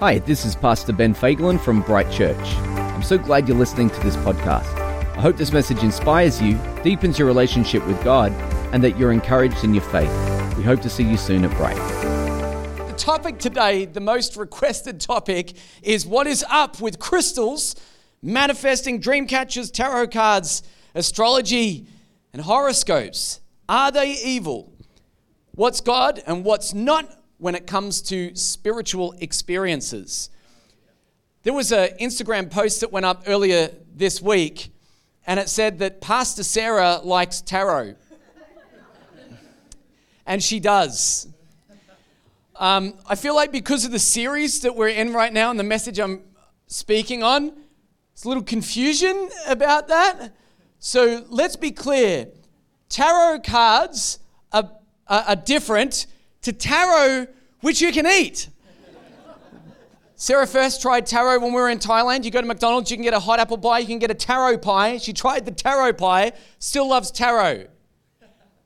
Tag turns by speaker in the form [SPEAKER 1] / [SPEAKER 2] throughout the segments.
[SPEAKER 1] Hi, this is Pastor Ben Fagerland from Bright Church. I'm so glad you're listening to this podcast. I hope this message inspires you, deepens your relationship with God, and that you're encouraged in your faith. We hope to see you soon at Bright.
[SPEAKER 2] The topic today, the most requested topic, is what is up with crystals, manifesting dream catchers, tarot cards, astrology, and horoscopes. Are they evil? What's God and what's not when it comes to spiritual experiences. There was an Instagram post that went up earlier this week, and it said that Pastor Sarah likes tarot. and she does. Um, I feel like because of the series that we're in right now and the message I'm speaking on, there's a little confusion about that. So let's be clear tarot cards are, are, are different to taro, which you can eat. Sarah first tried taro when we were in Thailand. You go to McDonald's, you can get a hot apple pie, you can get a taro pie. She tried the taro pie, still loves taro,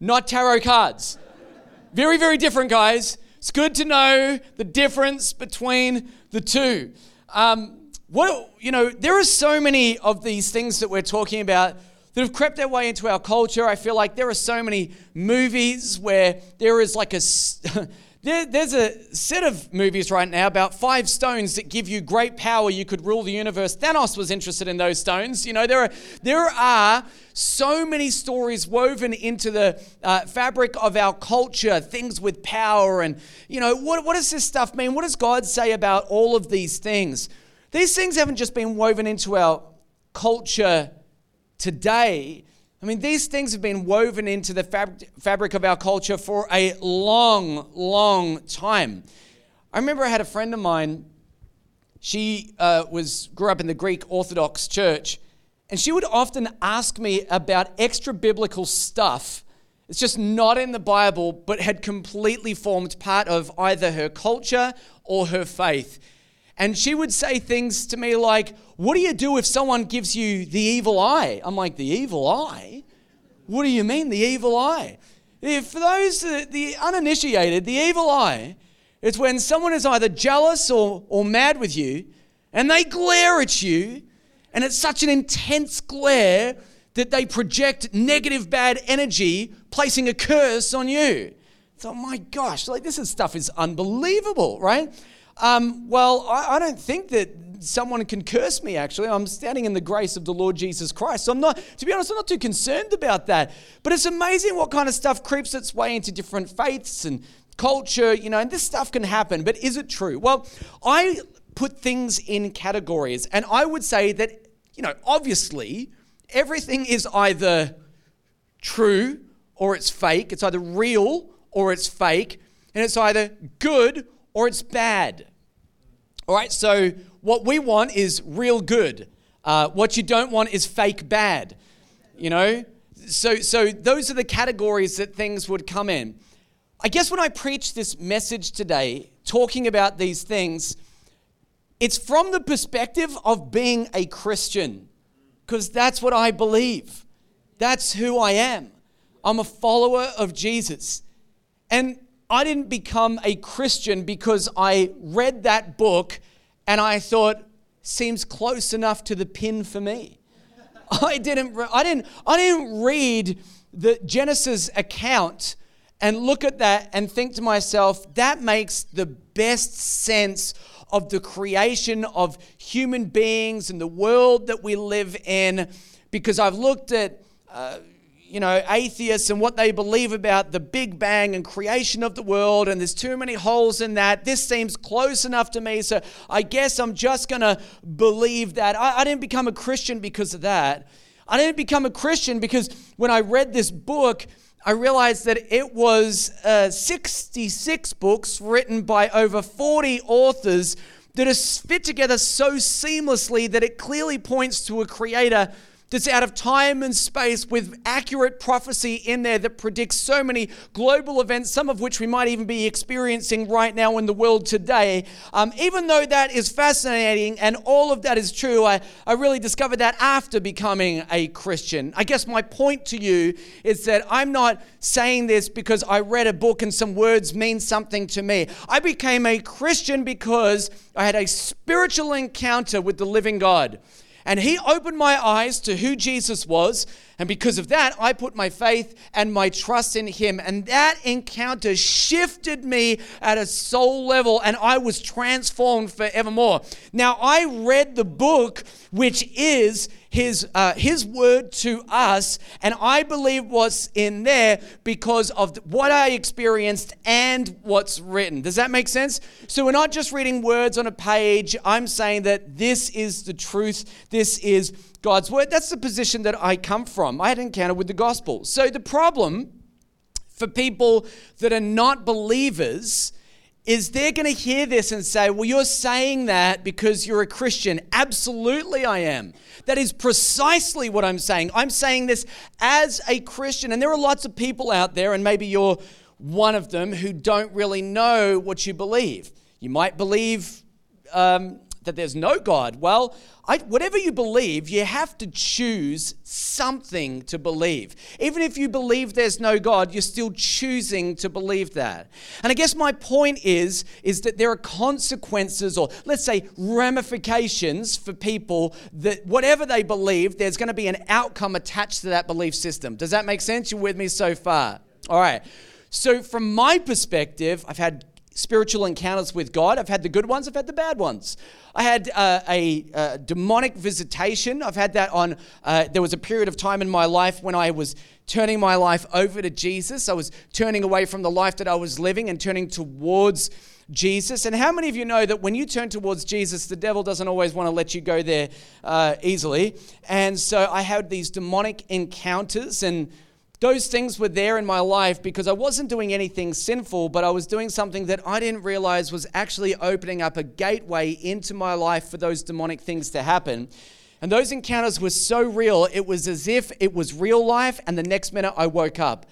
[SPEAKER 2] not tarot cards. Very, very different, guys. It's good to know the difference between the two. Um, what you know, there are so many of these things that we're talking about that have crept their way into our culture. I feel like there are so many movies where there is like a. There, there's a set of movies right now about five stones that give you great power. You could rule the universe. Thanos was interested in those stones. You know, there are, there are so many stories woven into the uh, fabric of our culture, things with power. And, you know, what, what does this stuff mean? What does God say about all of these things? These things haven't just been woven into our culture today. I mean, these things have been woven into the fab- fabric of our culture for a long, long time. I remember I had a friend of mine. She uh, was grew up in the Greek Orthodox Church, and she would often ask me about extra biblical stuff. It's just not in the Bible, but had completely formed part of either her culture or her faith. And she would say things to me like, What do you do if someone gives you the evil eye? I'm like, The evil eye? What do you mean, the evil eye? For those, the uninitiated, the evil eye is when someone is either jealous or, or mad with you and they glare at you, and it's such an intense glare that they project negative, bad energy, placing a curse on you. So, my gosh, like this is, stuff is unbelievable, right? Um, well, I, I don't think that someone can curse me, actually. I'm standing in the grace of the Lord Jesus Christ. So I'm not, to be honest, I'm not too concerned about that. But it's amazing what kind of stuff creeps its way into different faiths and culture, you know, and this stuff can happen. But is it true? Well, I put things in categories, and I would say that, you know, obviously, everything is either true or it's fake. It's either real or it's fake. And it's either good or it's bad. All right, so what we want is real good. Uh, what you don't want is fake bad. You know? So, so those are the categories that things would come in. I guess when I preach this message today, talking about these things, it's from the perspective of being a Christian, because that's what I believe. That's who I am. I'm a follower of Jesus. And I didn't become a Christian because I read that book and I thought, seems close enough to the pin for me. I didn't, I didn't, I didn't read the Genesis account and look at that and think to myself, that makes the best sense of the creation of human beings and the world that we live in because I've looked at uh, you know, atheists and what they believe about the Big Bang and creation of the world, and there's too many holes in that. This seems close enough to me, so I guess I'm just going to believe that. I, I, didn't become a Christian because of that. I didn't become a Christian because when I read this book, I realized that it was uh, 66 books written by over 40 authors that are fit together so seamlessly that it clearly points to a creator that's out of time and space with accurate prophecy in there that predicts so many global events, some of which we might even be experiencing right now in the world today. Um, even though that is fascinating and all of that is true, I, I really discovered that after becoming a Christian. I guess my point to you is that I'm not saying this because I read a book and some words mean something to me. I became a Christian because I had a spiritual encounter with the living God. And he opened my eyes to who Jesus was. And because of that, I put my faith and my trust in him. And that encounter shifted me at a soul level, and I was transformed forevermore. Now, I read the book, which is his, uh, his word to us, and I believe what's in there because of what I experienced and what's written. Does that make sense? So we're not just reading words on a page. I'm saying that this is the truth. This is God's word. That's the position that I come from. I had an encounter with the gospel. So the problem for people that are not believers is they're going to hear this and say, Well, you're saying that because you're a Christian. Absolutely, I am. That is precisely what I'm saying. I'm saying this as a Christian. And there are lots of people out there, and maybe you're one of them, who don't really know what you believe. You might believe um, that there's no God. Well, I, whatever you believe, you have to choose something to believe. Even if you believe there's no God, you're still choosing to believe that. And I guess my point is, is that there are consequences or let's say ramifications for people that whatever they believe, there's going to be an outcome attached to that belief system. Does that make sense? You're with me so far? All right. So from my perspective, I've had spiritual encounters with God. I've had the good ones, I've had the bad ones. I had uh, a, a, demonic visitation. I've had that on, uh, there was a period of time in my life when I was turning my life over to Jesus. I was turning away from the life that I was living and turning towards Jesus. And how many of you know that when you turn towards Jesus, the devil doesn't always want to let you go there uh, easily? And so I had these demonic encounters and those things were there in my life because I wasn't doing anything sinful, but I was doing something that I didn't realize was actually opening up a gateway into my life for those demonic things to happen. And those encounters were so real, it was as if it was real life, and the next minute I woke up.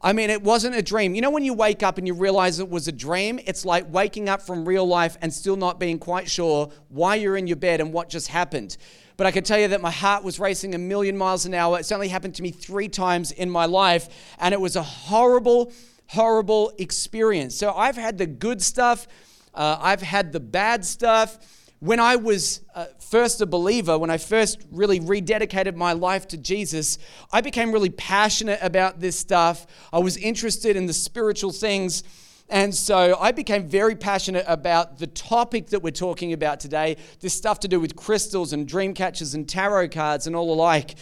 [SPEAKER 2] I mean, it wasn't a dream. You know, when you wake up and you realize it was a dream, it's like waking up from real life and still not being quite sure why you're in your bed and what just happened. But I can tell you that my heart was racing a million miles an hour. It's only happened to me three times in my life, and it was a horrible, horrible experience. So I've had the good stuff, uh, I've had the bad stuff. When I was uh, first a believer, when I first really rededicated my life to Jesus, I became really passionate about this stuff. I was interested in the spiritual things. And so I became very passionate about the topic that we're talking about today this stuff to do with crystals and dream catchers and tarot cards and all alike.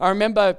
[SPEAKER 2] I remember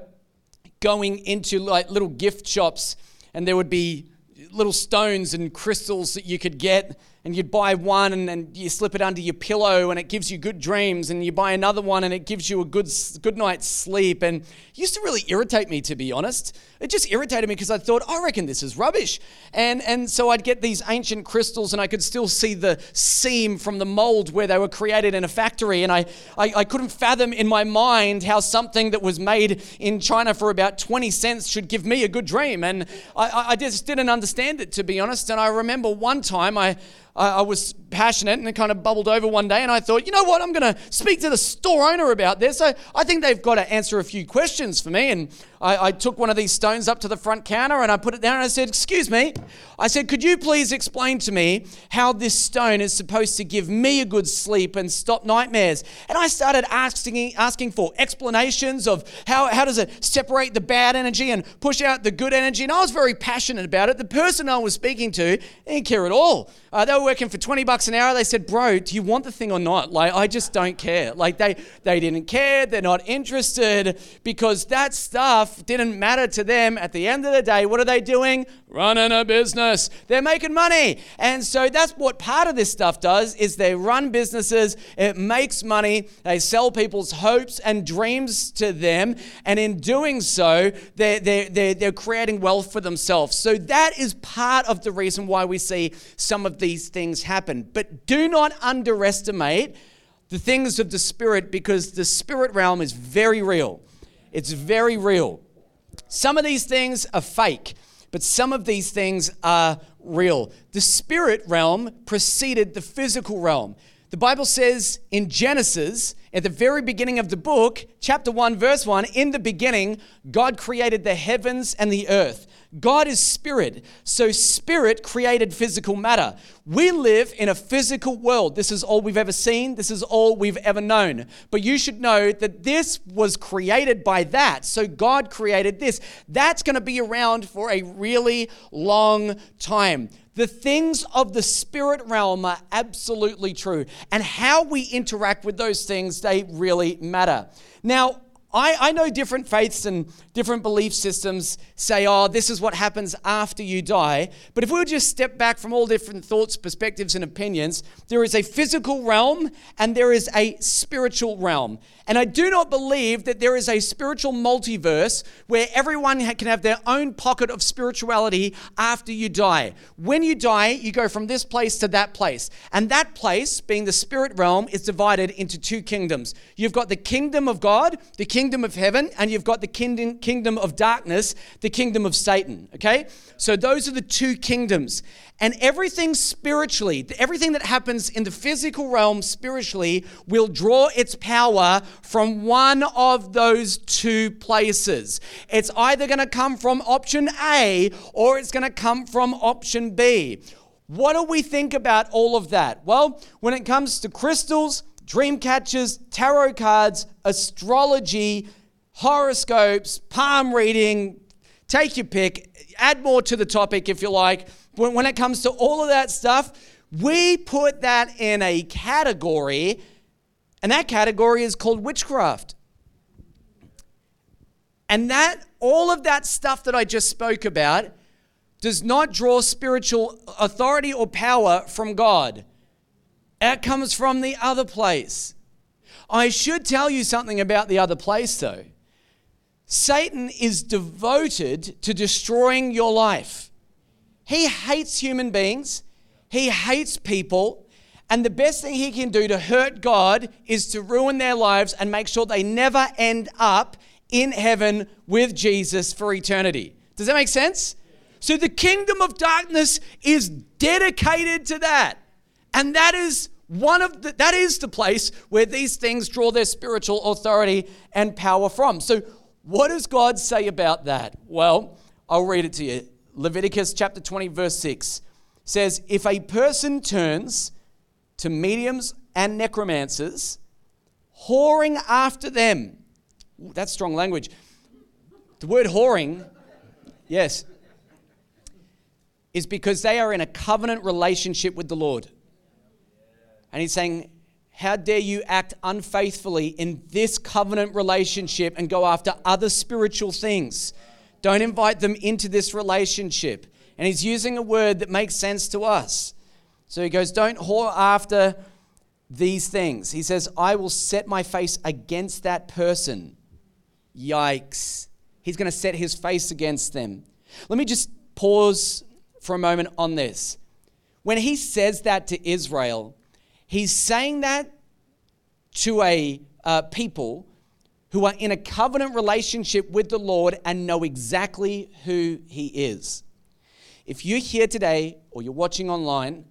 [SPEAKER 2] going into like little gift shops and there would be little stones and crystals that you could get and you'd buy one and, you slip it under your pillow and it gives you good dreams and you buy another one and it gives you a good good night's sleep and it used to really irritate me to be honest it just irritated me because I thought I reckon this is rubbish. And and so I'd get these ancient crystals and I could still see the seam from the mold where they were created in a factory. And I, I, I couldn't fathom in my mind how something that was made in China for about 20 cents should give me a good dream. And I, I just didn't understand it to be honest. And I remember one time I I, was passionate and it kind of bubbled over one day. And I thought, you know what? I'm going to speak to the store owner about this. So I think they've got to answer a few questions for me. And I, I, took one of these stones up to the front counter and I put it down and I said, Excuse me. I said, Could you please explain to me how this stone is supposed to give me a good sleep and stop nightmares? And I started asking, asking for explanations of how, how does it separate the bad energy and push out the good energy. And I was very passionate about it. The person I was speaking to didn't care at all. Uh, they were working for 20 bucks an hour. They said, Bro, do you want the thing or not? Like, I just don't care. Like, they, they didn't care. They're not interested because that stuff didn't matter to them. At the end of the day, what are they doing? Running a business. They're making money. And so that's what part of this stuff does is they run businesses. It makes money. They sell people's hopes and dreams to them. And in doing so, they're, they're, they're, they're creating wealth for themselves. So that is part of the reason why we see some of these things happen. But do not underestimate the things of the spirit because the spirit realm is very real. It's very real. Some of these things are fake, but some of these things are real. The spirit realm preceded the physical realm. The Bible says in Genesis, at the very beginning of the book, chapter 1, verse 1, in the beginning, God created the heavens and the earth. God is spirit, so spirit created physical matter. We live in a physical world. This is all we've ever seen, this is all we've ever known. But you should know that this was created by that. So God created this. That's going to be around for a really long time. The things of the spirit realm are absolutely true. And how we interact with those things, they really matter. Now, I, I know different faiths and different belief systems say, oh, this is what happens after you die. But if we would just step back from all different thoughts, perspectives, and opinions, there is a physical realm and there is a spiritual realm. And I do not believe that there is a spiritual multiverse where everyone can have their own pocket of spirituality after you die. When you die, you go from this place to that place. And that place, being the spirit realm, is divided into two kingdoms. You've got the kingdom of God, the kingdom kingdom of heaven and you've got the kingdom, kingdom of darkness, the kingdom of Satan. Okay? So those are the two kingdoms. And everything spiritually, everything that happens in the physical realm spiritually, will draw its power from one of those two places. It's either going to come from option A or it's going to come from option B. What do we think about all of that? Well, when it comes to crystals, dream catchers, tarot cards, astrology, horoscopes, palm reading, take your pick, add more to the topic if you like. When, when it comes to all of that stuff, we put that in a category, and that category is called witchcraft. And that, all of that stuff that I just spoke about, does not draw spiritual authority or power from God. It comes from the other place. I should tell you something about the other place, though. Satan is devoted to destroying your life. He hates human beings, he hates people, and the best thing he can do to hurt God is to ruin their lives and make sure they never end up in heaven with Jesus for eternity. Does that make sense? So the kingdom of darkness is dedicated to that. And that is one of the, that is the place where these things draw their spiritual authority and power from. So what does God say about that? Well, I'll read it to you. Leviticus chapter 20 verse 6 says if a person turns to mediums and necromancers whoring after them. Ooh, that's strong language. The word whoring, yes, is because they are in a covenant relationship with the Lord. And he's saying, How dare you act unfaithfully in this covenant relationship and go after other spiritual things? Don't invite them into this relationship. And he's using a word that makes sense to us. So he goes, Don't whore after these things. He says, I will set my face against that person. Yikes. He's going to set his face against them. Let me just pause for a moment on this. When he says that to Israel, He's saying that to a uh, people who are in a covenant relationship with the Lord and know exactly who He is. If you're here today or you're watching online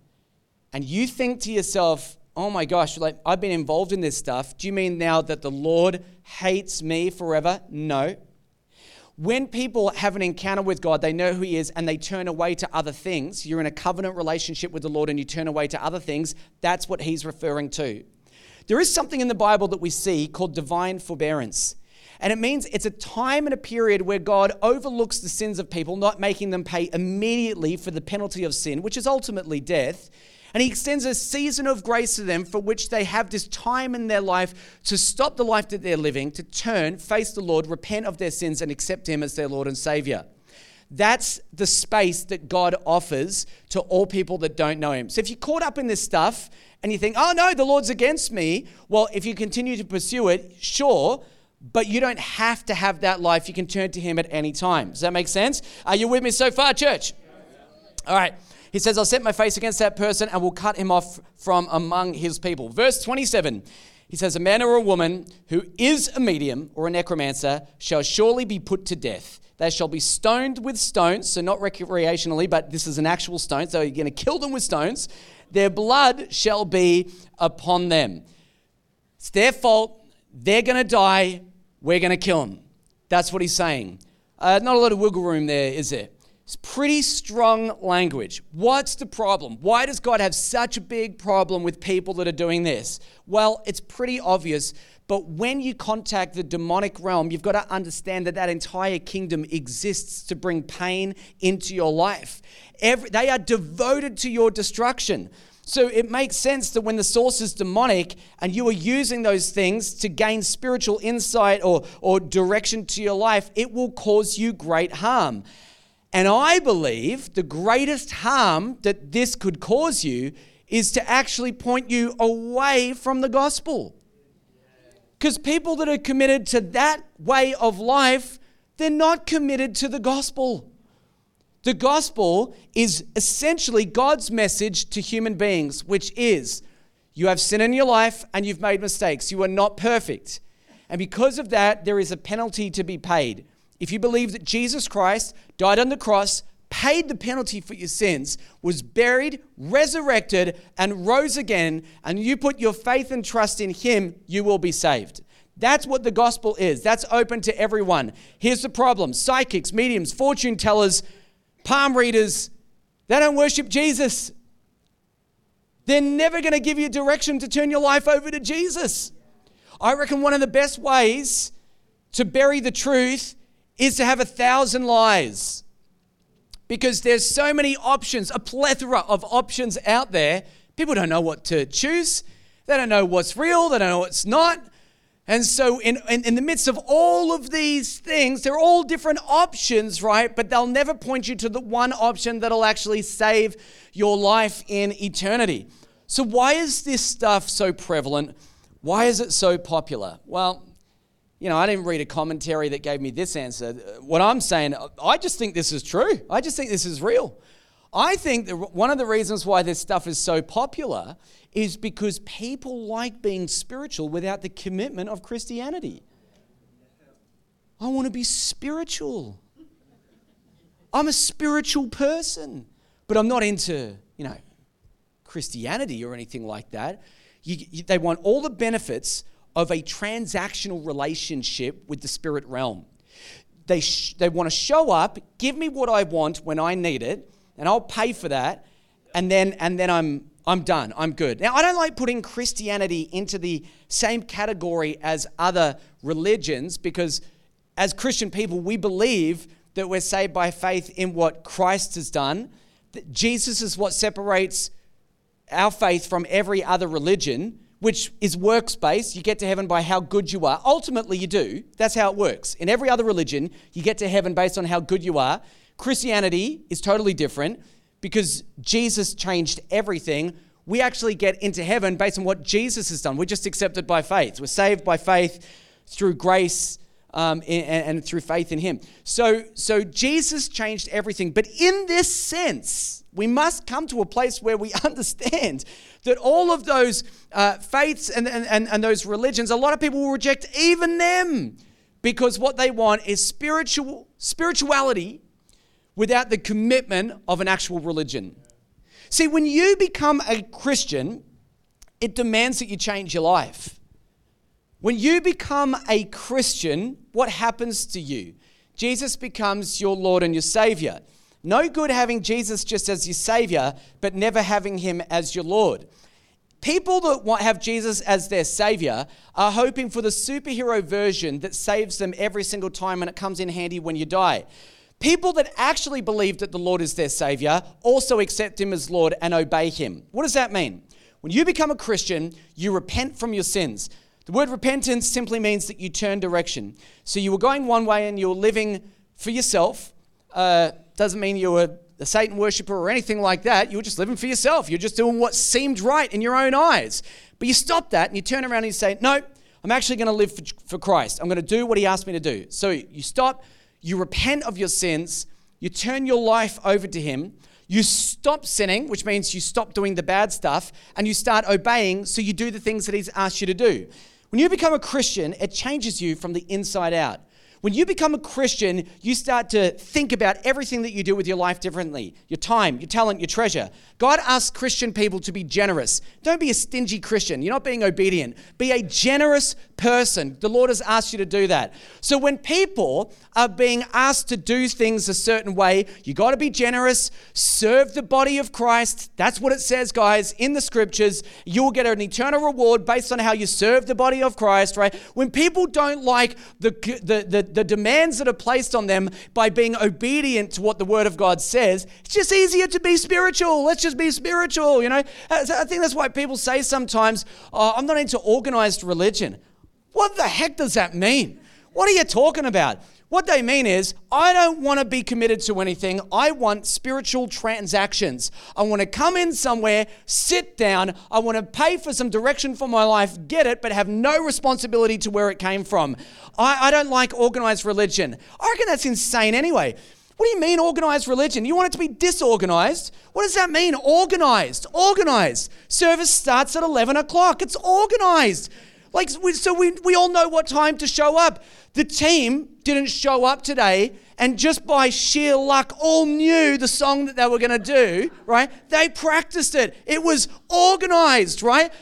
[SPEAKER 2] and you think to yourself, oh my gosh, like I've been involved in this stuff, do you mean now that the Lord hates me forever? No. When people have an encounter with God, they know who He is and they turn away to other things. You're in a covenant relationship with the Lord and you turn away to other things. That's what He's referring to. There is something in the Bible that we see called divine forbearance. And it means it's a time and a period where God overlooks the sins of people, not making them pay immediately for the penalty of sin, which is ultimately death. And he extends a season of grace to them for which they have this time in their life to stop the life that they're living, to turn, face the Lord, repent of their sins, and accept him as their Lord and Savior. That's the space that God offers to all people that don't know Him. So if you're caught up in this stuff and you think, oh no, the Lord's against me, well, if you continue to pursue it, sure, but you don't have to have that life. You can turn to Him at any time. Does that make sense? Are you with me so far, church? All right. He says, I'll set my face against that person and will cut him off from among his people. Verse 27, He says, A man or a woman who is a medium or a necromancer shall surely be put to death. They shall be stoned with stones, so not recreationally, but this is an actual stone, so you're going to kill them with stones. Their blood shall be upon them. It's their fault. They're going to die. We're going to kill them. That's what he's saying. Uh, not a lot of wiggle room there, is there? It's pretty strong language. What's the problem? Why does God have such a big problem with people that are doing this? Well, it's pretty obvious. But when you contact the demonic realm, you've got to understand that that entire kingdom exists to bring pain into your life. Every, they are devoted to your destruction. So it makes sense that when the source is demonic and you are using those things to gain spiritual insight or, or direction to your life, it will cause you great harm. And I believe the greatest harm that this could cause you is to actually point you away from the gospel. Because people that are committed to that way of life, they're not committed to the gospel. The gospel is essentially God's message to human beings, which is you have sin in your life and you've made mistakes. You are not perfect. And because of that, there is a penalty to be paid. If you believe that Jesus Christ died on the cross, paid the penalty for your sins, was buried, resurrected, and rose again, and you put your faith and trust in Him, you will be saved. That's what the gospel is. That's open to everyone. Here's the problem psychics, mediums, fortune tellers, palm readers, they don't worship Jesus. They're never going to give you direction to turn your life over to Jesus. I reckon one of the best ways to bury the truth is to have a thousand lies. Because there's so many options, a plethora of options out there. People don't know what to choose. They don't know what's real. They don't know what's not. And so, in, in, in, the midst of all of these things, they're all different options, right? But they'll never point you to the one option that'll actually save your life in eternity. So, why is this stuff so prevalent? Why is it so popular? Well, you know, I didn't read a commentary that gave me this answer. What I'm saying, I just think this is true. I just think this is real. I think that one of the reasons why this stuff is so popular is because people like being spiritual without the commitment of Christianity. I want to be spiritual. I'm a spiritual person, but I'm not into, you know, Christianity or anything like that. You, you, they want all the benefits of a transactional relationship with the spirit realm. They, sh- they want to show up, give me what I want when I need it, and I'll pay for that, and then, and then I'm, I'm done, I'm good. Now, I don't like putting Christianity into the same category as other religions because as Christian people, we believe that we're saved by faith in what Christ has done. That Jesus is what separates our faith from every other religion which is works based. You get to heaven by how good you are. Ultimately, you do. That's how it works. In every other religion, you get to heaven based on how good you are. Christianity is totally different because Jesus changed everything. We actually get into heaven based on what Jesus has done. We're just accepted by faith. We're saved by faith through grace um, and, and through faith in Him. So, so Jesus changed everything. But in this sense, we must come to a place where we understand that all of those uh, faiths and, and, and those religions, a lot of people will reject even them because what they want is spiritual spirituality without the commitment of an actual religion. See, when you become a Christian, it demands that you change your life. When you become a Christian, what happens to you? Jesus becomes your Lord and your Savior. No good having Jesus just as your Savior, but never having Him as your Lord. People that want have Jesus as their Savior are hoping for the superhero version that saves them every single time and it comes in handy when you die. People that actually believe that the Lord is their Savior also accept Him as Lord and obey Him. What does that mean? When you become a Christian, you repent from your sins. The word repentance simply means that you turn direction. So you were going one way and you were living for yourself. Uh, doesn't mean you were a Satan worshiper or anything like that. You were just living for yourself. You're just doing what seemed right in your own eyes. But you stop that and you turn around and you say, No, I'm actually going to live for, for Christ. I'm going to do what He asked me to do. So you stop, you repent of your sins, you turn your life over to Him. You stop sinning, which means you stop doing the bad stuff, and you start obeying, so you do the things that He's asked you to do. When you become a Christian, it changes you from the inside out. When you become a Christian, you start to think about everything that you do with your life differently your time, your talent, your treasure. God asks Christian people to be generous. Don't be a stingy Christian. You're not being obedient. Be a generous person. The Lord has asked you to do that. So when people are being asked to do things a certain way, you got to be generous, serve the body of Christ. That's what it says, guys, in the scriptures. You will get an eternal reward based on how you serve the body of Christ, right? When people don't like the, the, the, the demands that are placed on them by being obedient to what the Word of God says, it's just easier to be spiritual. Let's just be spiritual, you know? I think that's why people say sometimes, oh, I'm not into organized religion. What the heck does that mean? What are you talking about? What they mean is, I don't want to be committed to anything. I want spiritual transactions. I want to come in somewhere, sit down. I want to pay for some direction for my life, get it, but have no responsibility to where it came from. I, I don't like organized religion. I reckon that's insane anyway. What do you mean organized religion? You want it to be disorganized? What does that mean? Organized. Organized. Service starts at 11 o'clock. It's organized. Like, so we, we all know what time to show up. The team didn't show up today and just by sheer luck all knew the song that they were going to do, right? They practiced it. It was organized, right?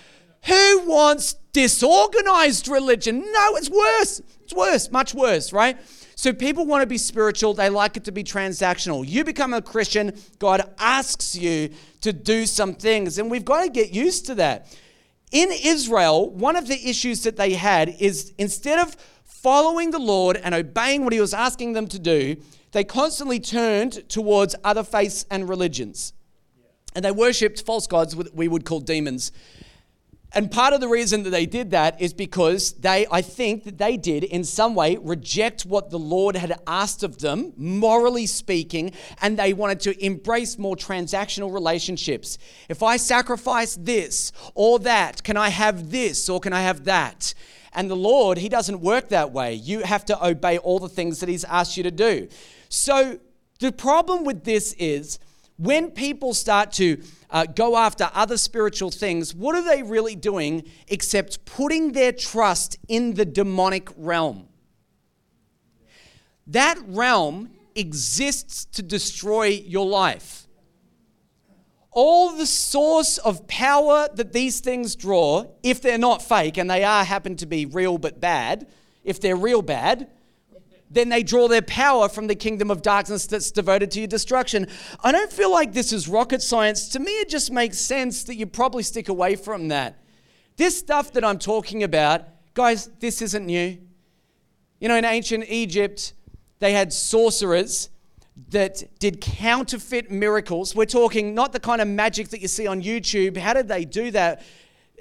[SPEAKER 2] Who wants disorganized religion? No, it's worse. It's worse, much worse, right? So people want to be spiritual, they like it to be transactional. You become a Christian, God asks you to do some things, and we've got to get used to that. In Israel, one of the issues that they had is instead of following the Lord and obeying what he was asking them to do, they constantly turned towards other faiths and religions. And they worshipped false gods, what we would call demons. And part of the reason that they did that is because they, I think that they did in some way reject what the Lord had asked of them, morally speaking, and they wanted to embrace more transactional relationships. If I sacrifice this or that, can I have this or can I have that? And the Lord, He doesn't work that way. You have to obey all the things that He's asked you to do. So the problem with this is when people start to uh, go after other spiritual things, what are they really doing except putting their trust in the demonic realm? That realm exists to destroy your life. All the source of power that these things draw, if they're not fake and they are happen to be real but bad, if they're real bad, then they draw their power from the kingdom of darkness that's devoted to your destruction. I don't feel like this is rocket science. To me, it just makes sense that you probably stick away from that. This stuff that I'm talking about, guys, this isn't new. You know, in ancient Egypt, they had sorcerers that did counterfeit miracles. We're talking not the kind of magic that you see on YouTube. How did they do that?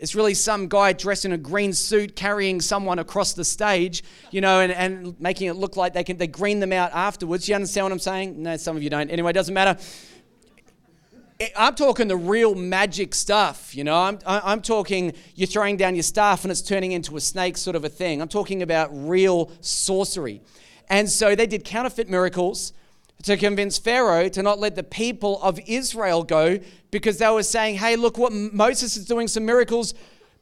[SPEAKER 2] It's really some guy dressed in a green suit carrying someone across the stage, you know, and, and making it look like they can they green them out afterwards. You understand what I'm saying? No, some of you don't. Anyway, it doesn't matter. I'm talking the real magic stuff, you know. I'm, I'm talking you're throwing down your staff and it's turning into a snake sort of a thing. I'm talking about real sorcery. And so they did counterfeit miracles to convince Pharaoh to not let the people of Israel go because they were saying, hey, look what Moses is doing some miracles,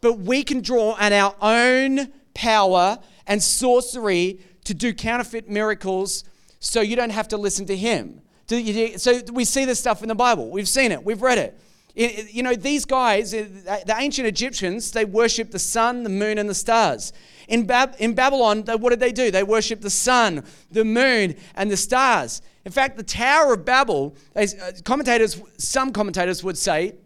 [SPEAKER 2] but we can draw on our own power and sorcery to do counterfeit miracles so you don't have to listen to him. So we see this stuff in the Bible. We've seen it, we've read it. You know, these guys, eh, the ancient Egyptians, they worshiped the sun, the moon, and the stars. In, Bab- in Babylon, what did they do? They worshiped the sun, the moon, and the stars. In fact, the Tower of Babel, uh, commentators, some commentators would say,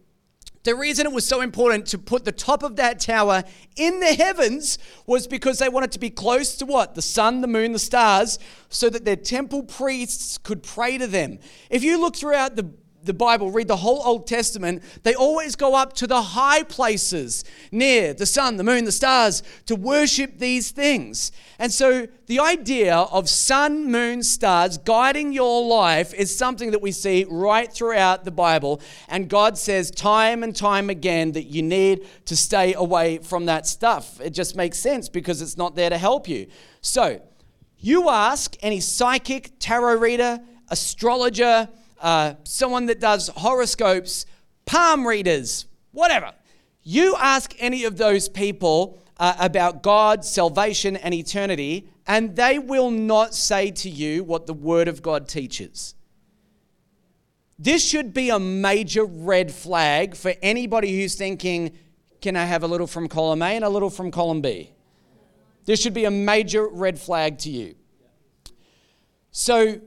[SPEAKER 2] the reason it was so important to put the top of that tower in the heavens was because they wanted to be close to what? The sun, the moon, the stars, so that their temple priests could pray to them. If you look throughout the the Bible, read the whole Old Testament, they always go up to the high places near the sun, the moon, the stars to worship these things. And so the idea of sun, moon, stars guiding your life is something that we see right throughout the Bible. And God says time and time again that you need to stay away from that stuff. It just makes sense because it's not there to help you. So you ask any psychic, tarot reader, astrologer, uh, someone that does horoscopes, palm readers, whatever. You ask any of those people uh, about God, salvation, and eternity, and they will not say to you what the Word of God teaches. This should be a major red flag for anybody who's thinking, can I have a little from column A and a little from column B? This should be a major red flag to you. So,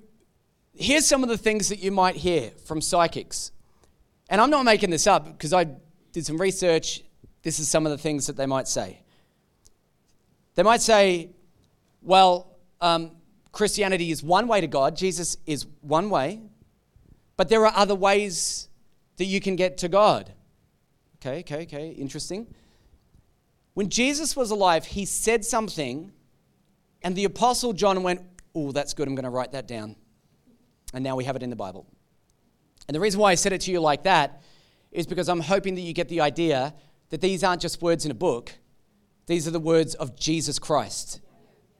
[SPEAKER 2] here's some of the things that you might hear from psychics. And I'm not making this up because I did some research. This is some of the things that they might say. They might say, well, um, Christianity is one way to God, Jesus is one way, but there are other ways that you can get to God. Okay, okay, okay, interesting. When Jesus was alive, he said something, and the Apostle John went, Oh, that's good, I'm going to write that down. And now we have it in the Bible. And the reason why I said it to you like that is because I'm hoping that you get the idea that these aren't just words in a book, these are the words of Jesus Christ.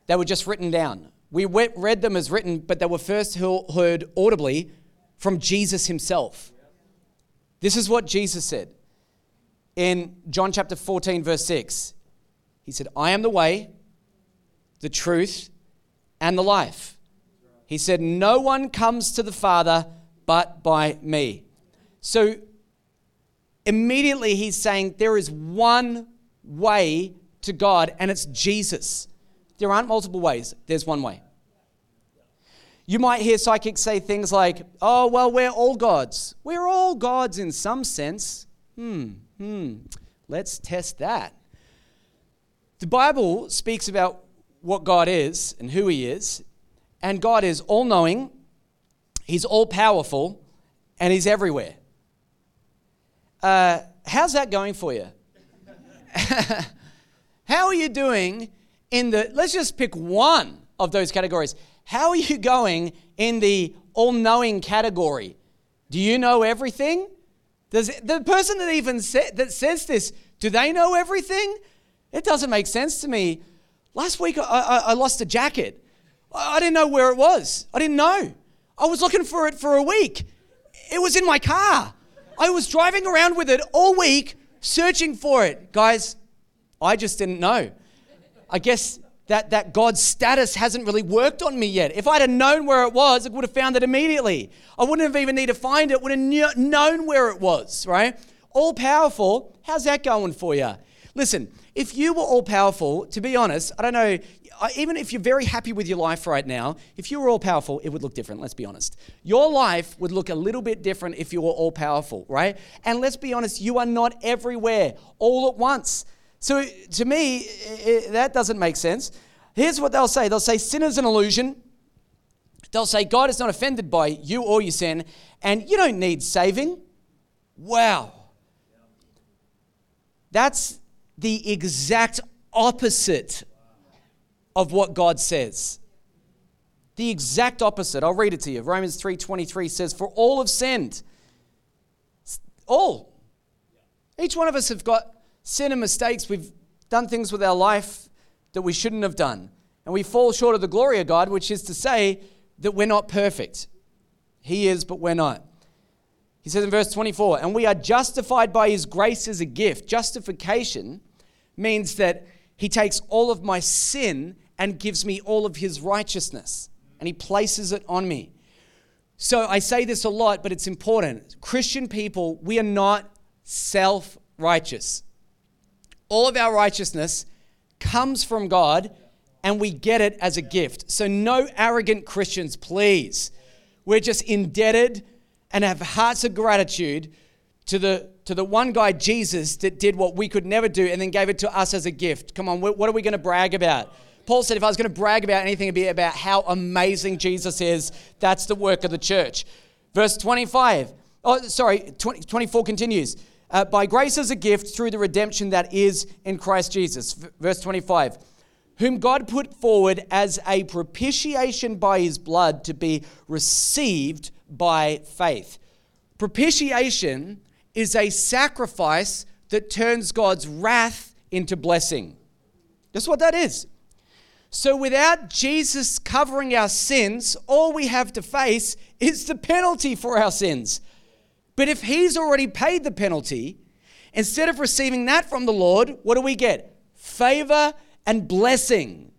[SPEAKER 2] They were just written down. We read them as written, but they were first heard audibly from Jesus himself. This is what Jesus said in John chapter 14, verse 6. He said, I am the way, the truth, and the life. He said, No one comes to the Father but by me. So immediately he's saying there is one way to God, and it's Jesus. There aren't multiple ways, there's one way. You might hear psychics say things like, oh, well, we're all gods. We're all gods in some sense. Hmm, hmm. Let's test that. The Bible speaks about what God is and who He is, and God is all knowing, He's all powerful, and He's everywhere. Uh, how's that going for you? How are you doing in the, let's just pick one of those categories. How are you going in the all knowing category? Do you know everything? Does the person that even say, that says this, do they know everything? It doesn't make sense to me. Last week I, I, I lost a jacket. I, didn't know where it was. I didn't know. I was looking for it for a week. It was in my car. I was driving around with it all week searching for it. Guys, I just didn't know. I guess that, that God's status hasn't really worked on me yet. If I'd have known where it was, I would have found it immediately. I wouldn't have even need to find it, would have known where it was, right? All powerful, how's that going for you? Listen, if you were all powerful, to be honest, I don't know, even if you're very happy with your life right now, if you were all powerful, it would look different, let's be honest. Your life would look a little bit different if you were all powerful, right? And let's be honest, you are not everywhere all at once. So to me, it, that doesn't make sense. Here's what they'll say they'll say sin is an illusion. They'll say God is not offended by you or your sin, and you don't need saving. Wow. That's the exact opposite of what God says. The exact opposite. I'll read it to you. Romans 3:23 says, "For all have sinned." All. Each one of us have got sin and mistakes. We've done things with our life that we shouldn't have done. And we fall short of the glory of God, which is to say that we're not perfect. He is, but we're not. He says in verse 24, and we are justified by his grace as a gift. Justification means that he takes all of my sin and gives me all of his righteousness, and he places it on me. So I say this a lot, but it's important. Christian people, we are not self righteous. All of our righteousness comes from God and we get it as a gift. So, no arrogant Christians, please. We're just indebted and have hearts of gratitude to the, to the one guy, Jesus, that did what we could never do and then gave it to us as a gift. Come on, what are we going to brag about? Paul said, if I was going to brag about anything, it'd be about how amazing Jesus is. That's the work of the church. Verse 25, oh, sorry, 20, 24 continues uh, by grace as a gift through the redemption that is in Christ Jesus. V- verse 25. Whom God put forward as a propitiation by his blood to be received by faith. Propitiation is a sacrifice that turns God's wrath into blessing. That's what that is. So without Jesus covering our sins, all we have to face is the penalty for our sins. But if He's already paid the penalty, instead of receiving that from the Lord, what do we get? Favor and blessing.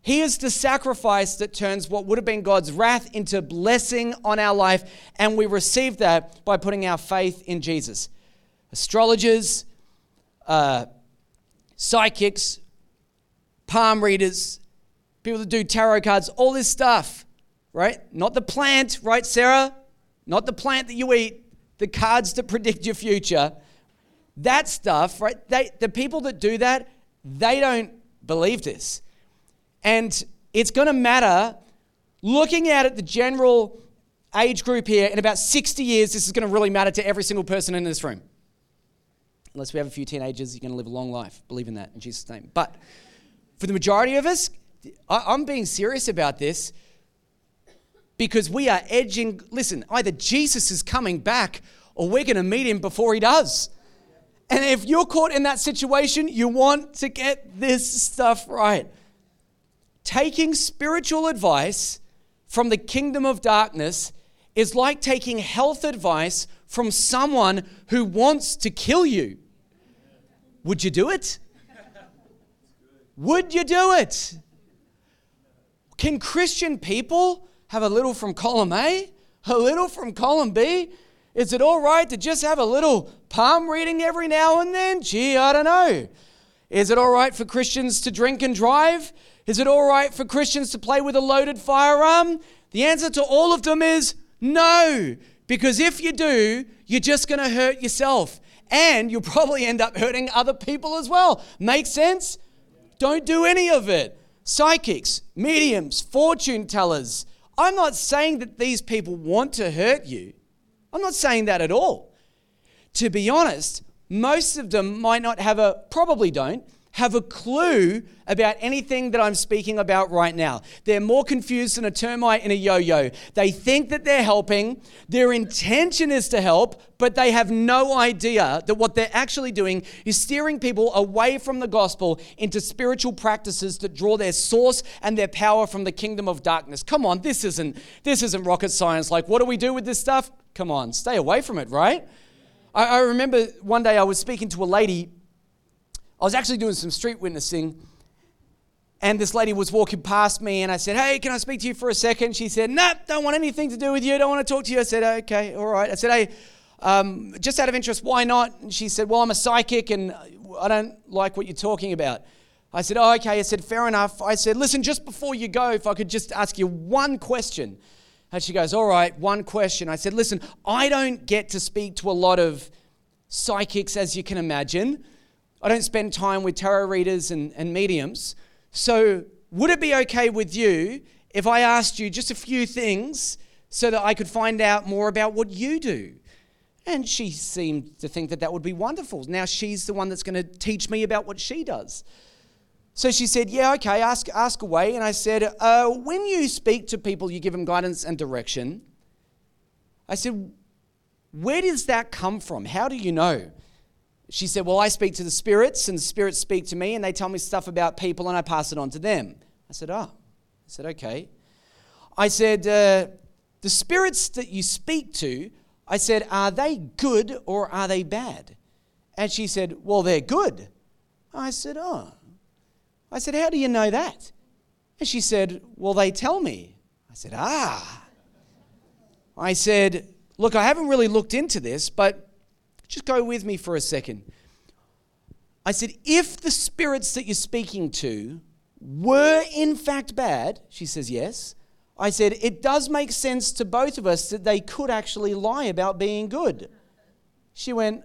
[SPEAKER 2] He is the sacrifice that turns what would have been God's wrath into blessing on our life, and we receive that by putting our faith in Jesus. Astrologers, uh, psychics, palm readers, people that do tarot cards, all this stuff, right? Not the plant, right, Sarah? Not the plant that you eat, the cards that predict your future. That stuff, right? They, the people that do that, they don't believe this. And it's going to matter looking out at the general age group here, in about 60 years, this is going to really matter to every single person in this room. Unless we have a few teenagers, you're going to live a long life. Believe in that in Jesus' name. But for the majority of us, I'm being serious about this because we are edging. Listen, either Jesus is coming back or we're going to meet him before he does. And if you're caught in that situation, you want to get this stuff right. Taking spiritual advice from the kingdom of darkness is like taking health advice from someone who wants to kill you. Would you do it? Would you do it? Can Christian people have a little from column A, a little from column B? Is it all right to just have a little palm reading every now and then? Gee, I don't know. Is it all right for Christians to drink and drive? Is it all right for Christians to play with a loaded firearm? The answer to all of them is no. Because if you do, you're just going to hurt yourself. And you'll probably end up hurting other people as well. Make sense? Don't do any of it. Psychics, mediums, fortune tellers. I'm not saying that these people want to hurt you. I'm not saying that at all. To be honest, most of them might not have a, probably don't, have a clue about anything that I'm speaking about right now. They're more confused than a termite in a yo yo. They think that they're helping, their intention is to help, but they have no idea that what they're actually doing is steering people away from the gospel into spiritual practices that draw their source and their power from the kingdom of darkness. Come on, this isn't this isn't rocket science. Like, what do we do with this stuff? Come on, stay away from it, right? I, I remember one day I was speaking to a lady I was actually doing some street witnessing, and this lady was walking past me, and I said, Hey, can I speak to you for a second? She said, Nah, don't want anything to do with you, don't want to talk to you. I said, Okay, all right. I said, Hey, um, just out of interest, why not? And she said, Well, I'm a psychic, and I don't like what you're talking about. I said, Oh, okay. I said, Fair enough. I said, Listen, just before you go, if I could just ask you one question. And she goes, All right, one question. I said, Listen, I don't get to speak to a lot of psychics, as you can imagine. I don't spend time with tarot readers and, and mediums. So, would it be okay with you if I asked you just a few things so that I could find out more about what you do? And she seemed to think that that would be wonderful. Now she's the one that's going to teach me about what she does. So she said, Yeah, okay, ask, ask away. And I said, uh, When you speak to people, you give them guidance and direction. I said, Where does that come from? How do you know? She said, Well, I speak to the spirits, and the spirits speak to me, and they tell me stuff about people, and I pass it on to them. I said, Oh. I said, Okay. I said, uh, The spirits that you speak to, I said, Are they good or are they bad? And she said, Well, they're good. I said, Oh. I said, How do you know that? And she said, Well, they tell me. I said, Ah. I said, Look, I haven't really looked into this, but just go with me for a second. I said, if the spirits that you're speaking to were in fact bad, she says, yes. I said, it does make sense to both of us that they could actually lie about being good. She went,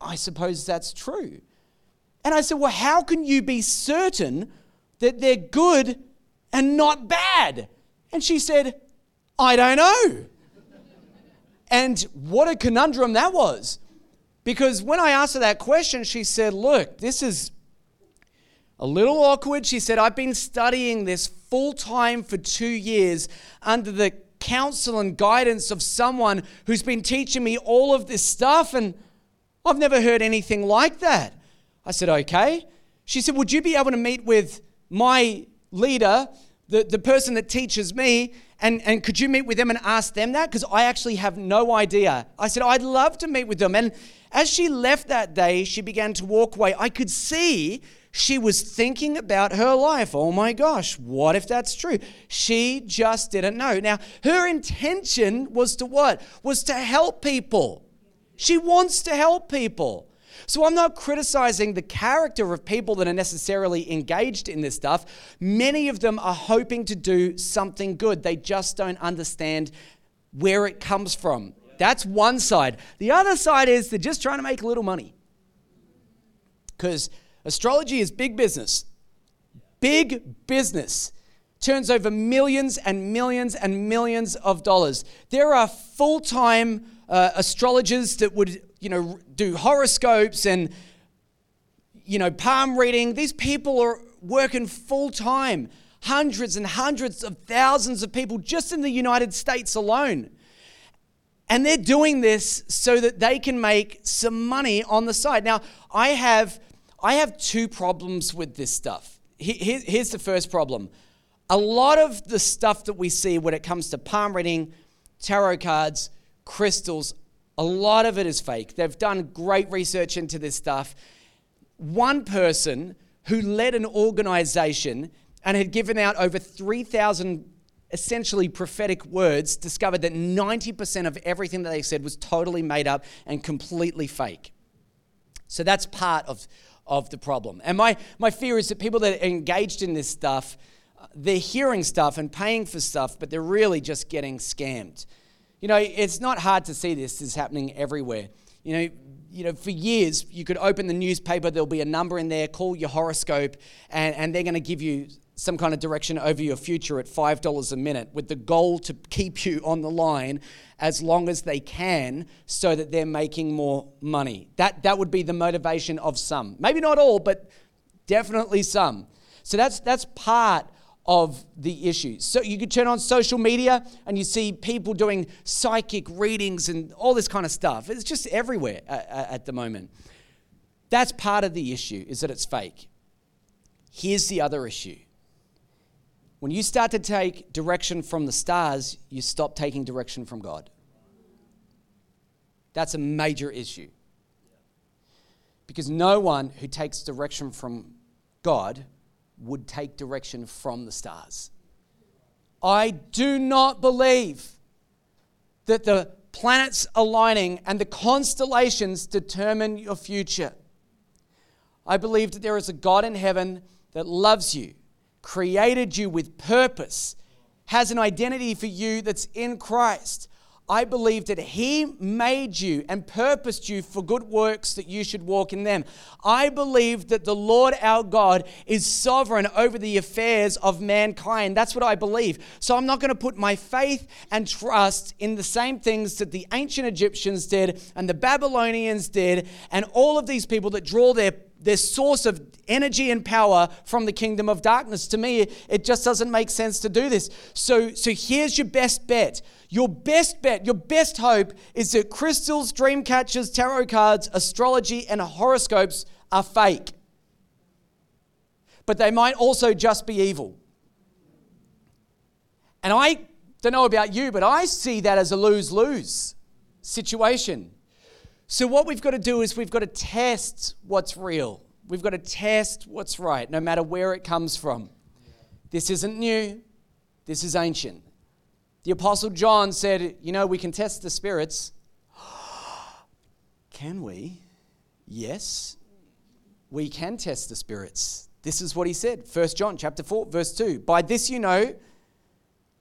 [SPEAKER 2] I suppose that's true. And I said, Well, how can you be certain that they're good and not bad? And she said, I don't know. And what a conundrum that was. Because when I asked her that question, she said, Look, this is a little awkward. She said, I've been studying this full time for two years under the counsel and guidance of someone who's been teaching me all of this stuff, and I've never heard anything like that. I said, Okay. She said, Would you be able to meet with my leader, the, the person that teaches me, and, and could you meet with them and ask them that? Because I actually have no idea. I said, I'd love to meet with them. And as she left that day, she began to walk away. I could see she was thinking about her life. Oh my gosh, what if that's true? She just didn't know. Now, her intention was to what? Was to help people. She wants to help people. So I'm not criticizing the character of people that are necessarily engaged in this stuff. Many of them are hoping to do something good, they just don't understand where it comes from. That's one side. The other side is they're just trying to make a little money. Because astrology is big business. Big business turns over millions and millions and millions of dollars. There are full time uh, astrologers that would, you know, do horoscopes and, you know, palm reading. These people are working full time. Hundreds and hundreds of thousands of people just in the United States alone. And they're doing this so that they can make some money on the side. Now, I have, I have two problems with this stuff. Here's the first problem. A lot of the stuff that we see when it comes to palm reading, tarot cards, crystals, a lot of it is fake. They've done great research into this stuff. One person who led an organization and had given out over 3,000 essentially prophetic words discovered that 90% of everything that they said was totally made up and completely fake. So that's part of, of the problem. And my, my fear is that people that are engaged in this stuff, uh, they're hearing stuff and paying for stuff, but they're really just getting scammed. You know, it's not hard to see this is happening everywhere. You know, you know, for years you could open the newspaper, there'll be a number in there, call your horoscope, and, and they're going to give you some kind of direction over your future at $5 a minute with the goal to keep you on the line as long as they can so that they're making more money. That, that would be the motivation of some. Maybe not all, but definitely some. So that's, that's part of the issues. So you could turn on social media and you see people doing psychic readings and all this kind of stuff. It's just everywhere at, at the moment. That's part of the issue is that it's fake. Here's the other issue. When you start to take direction from the stars, you stop taking direction from God. That's a major issue. Because no one who takes direction from God would take direction from the stars. I do not believe that the planets aligning and the constellations determine your future. I believe that there is a God in heaven that loves you, created you with purpose, has an identity for you that's in Christ, I believe that He made you and purposed you for good works that you should walk in them. I believe that the Lord our God is sovereign over the affairs of mankind. That's what I believe. So I'm not going to put my faith and trust in the same things that the ancient Egyptians did and the Babylonians did and all of these people that draw their their source of energy and power from the kingdom of darkness. To me, it just doesn't make sense to do this. So, so here's your best bet. Your best bet, your best hope is that crystals, dream catchers, tarot cards, astrology, and horoscopes are fake. But they might also just be evil. And I don't know about you, but I see that as a lose lose situation. So, what we've got to do is we've got to test what's real. We've got to test what's right, no matter where it comes from. This isn't new, this is ancient. The Apostle John said, You know, we can test the spirits. can we? Yes, we can test the spirits. This is what he said. 1 John chapter 4, verse 2. By this you know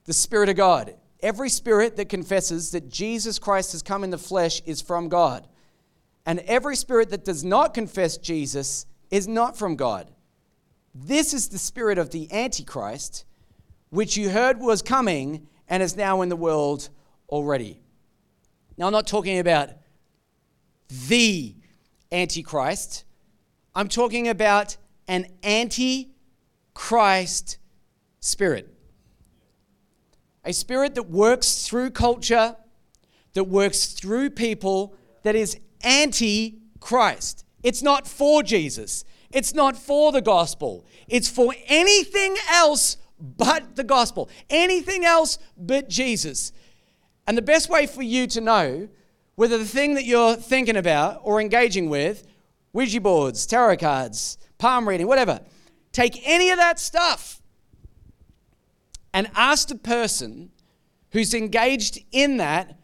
[SPEAKER 2] the Spirit of God. Every spirit that confesses that Jesus Christ has come in the flesh is from God. And every spirit that does not confess Jesus is not from God. This is the spirit of the Antichrist, which you heard was coming and is now in the world already. Now, I'm not talking about the Antichrist, I'm talking about an anti-Christ spirit. A spirit that works through culture, that works through people, that is anti Christ. It's not for Jesus. It's not for the gospel. It's for anything else but the gospel. Anything else but Jesus. And the best way for you to know whether the thing that you're thinking about or engaging with, Ouija boards, tarot cards, palm reading, whatever, take any of that stuff and ask the person who's engaged in that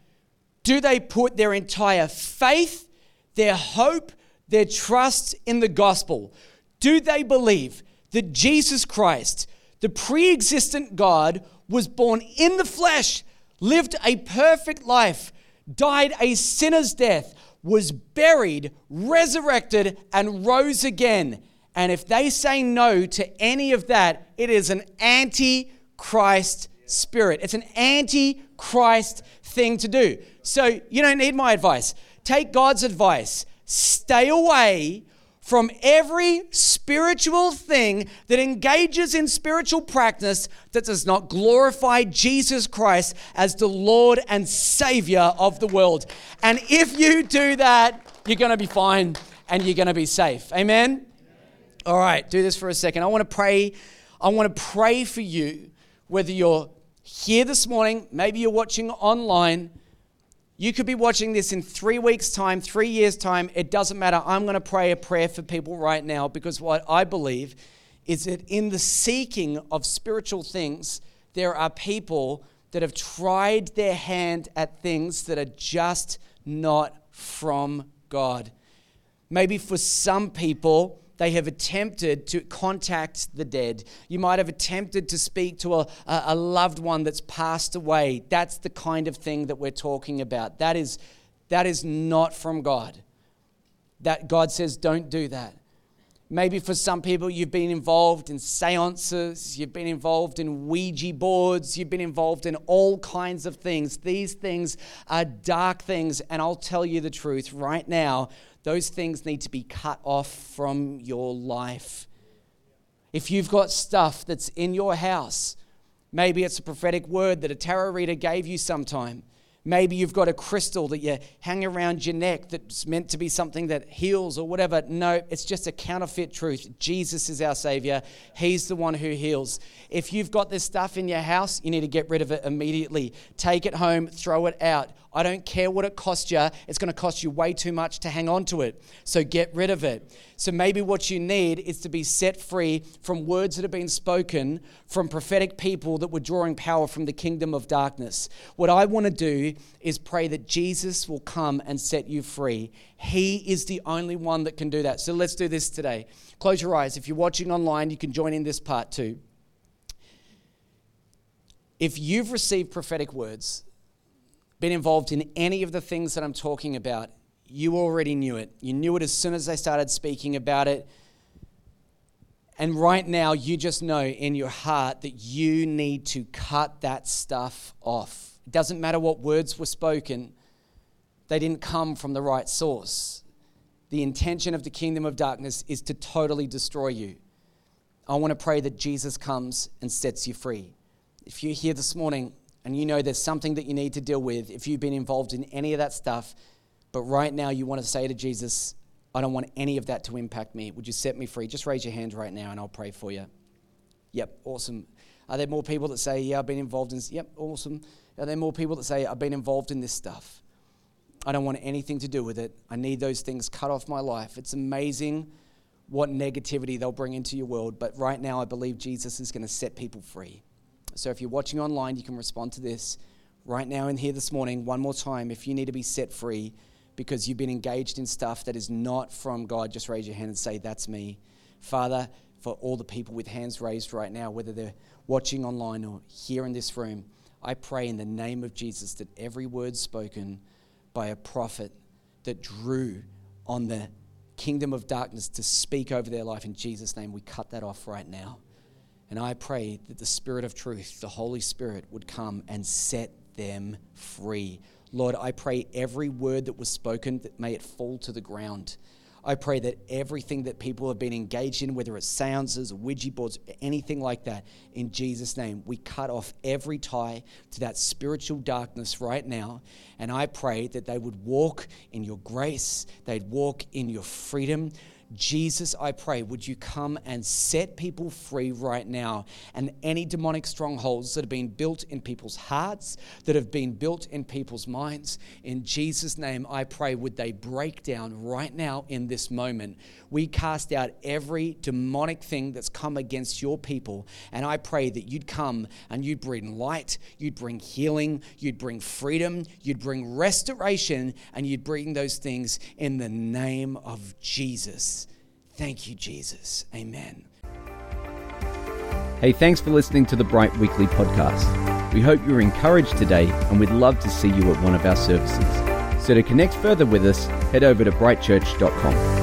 [SPEAKER 2] do they put their entire faith, their hope, their trust in the gospel? Do they believe that Jesus Christ, the pre existent God, was born in the flesh, lived a perfect life, died a sinner's death, was buried, resurrected, and rose again? And if they say no to any of that, it is an anti Christ spirit. It's an anti Christ thing to do. So you don't need my advice. Take God's advice. Stay away from every spiritual thing that engages in spiritual practice that does not glorify Jesus Christ as the Lord and Savior of the world. And if you do that, you're going to be fine and you're going to be safe. Amen? All right, do this for a second. I want to pray. I want to pray for you, whether you're here this morning, maybe you're watching online. You could be watching this in three weeks' time, three years' time. It doesn't matter. I'm going to pray a prayer for people right now because what I believe is that in the seeking of spiritual things, there are people that have tried their hand at things that are just not from God. Maybe for some people, they have attempted to contact the dead. You might have attempted to speak to a, a loved one that's passed away. That's the kind of thing that we're talking about. That is, that is not from God. That God says, don't do that. Maybe for some people, you've been involved in seances, you've been involved in Ouija boards, you've been involved in all kinds of things. These things are dark things, and I'll tell you the truth right now those things need to be cut off from your life. If you've got stuff that's in your house, maybe it's a prophetic word that a tarot reader gave you sometime. Maybe you've got a crystal that you hang around your neck that's meant to be something that heals or whatever. No, it's just a counterfeit truth. Jesus is our Savior, He's the one who heals. If you've got this stuff in your house, you need to get rid of it immediately. Take it home, throw it out. I don't care what it costs you, it's going to cost you way too much to hang on to it. So get rid of it. So maybe what you need is to be set free from words that have been spoken from prophetic people that were drawing power from the kingdom of darkness. What I want to do is pray that Jesus will come and set you free. He is the only one that can do that. So let's do this today. Close your eyes. If you're watching online, you can join in this part too. If you've received prophetic words, been involved in any of the things that I'm talking about, you already knew it. You knew it as soon as they started speaking about it. And right now, you just know in your heart that you need to cut that stuff off. It doesn't matter what words were spoken, they didn't come from the right source. The intention of the kingdom of darkness is to totally destroy you. I want to pray that Jesus comes and sets you free. If you're here this morning and you know there's something that you need to deal with, if you've been involved in any of that stuff, but right now you want to say to Jesus, I don't want any of that to impact me. Would you set me free? Just raise your hand right now and I'll pray for you. Yep, awesome. Are there more people that say, Yeah, I've been involved in this? Yep, awesome. Are there more people that say, I've been involved in this stuff? I don't want anything to do with it. I need those things cut off my life. It's amazing what negativity they'll bring into your world, but right now I believe Jesus is going to set people free. So if you're watching online, you can respond to this right now and here this morning, one more time. If you need to be set free, because you've been engaged in stuff that is not from God, just raise your hand and say, That's me. Father, for all the people with hands raised right now, whether they're watching online or here in this room, I pray in the name of Jesus that every word spoken by a prophet that drew on the kingdom of darkness to speak over their life in Jesus' name, we cut that off right now. And I pray that the Spirit of truth, the Holy Spirit, would come and set them free Lord, I pray every word that was spoken, that may it fall to the ground. I pray that everything that people have been engaged in, whether it's seances, Ouija boards, anything like that, in Jesus' name, we cut off every tie to that spiritual darkness right now. And I pray that they would walk in your grace, they'd walk in your freedom. Jesus, I pray, would you come and set people free right now? And any demonic strongholds that have been built in people's hearts, that have been built in people's minds, in Jesus' name, I pray, would they break down right now in this moment? We cast out every demonic thing that's come against your people. And I pray that you'd come and you'd bring light, you'd bring healing, you'd bring freedom, you'd bring restoration, and you'd bring those things in the name of Jesus. Thank you, Jesus. Amen.
[SPEAKER 1] Hey, thanks for listening to the Bright Weekly podcast. We hope you're encouraged today and we'd love to see you at one of our services. So to connect further with us, head over to brightchurch.com.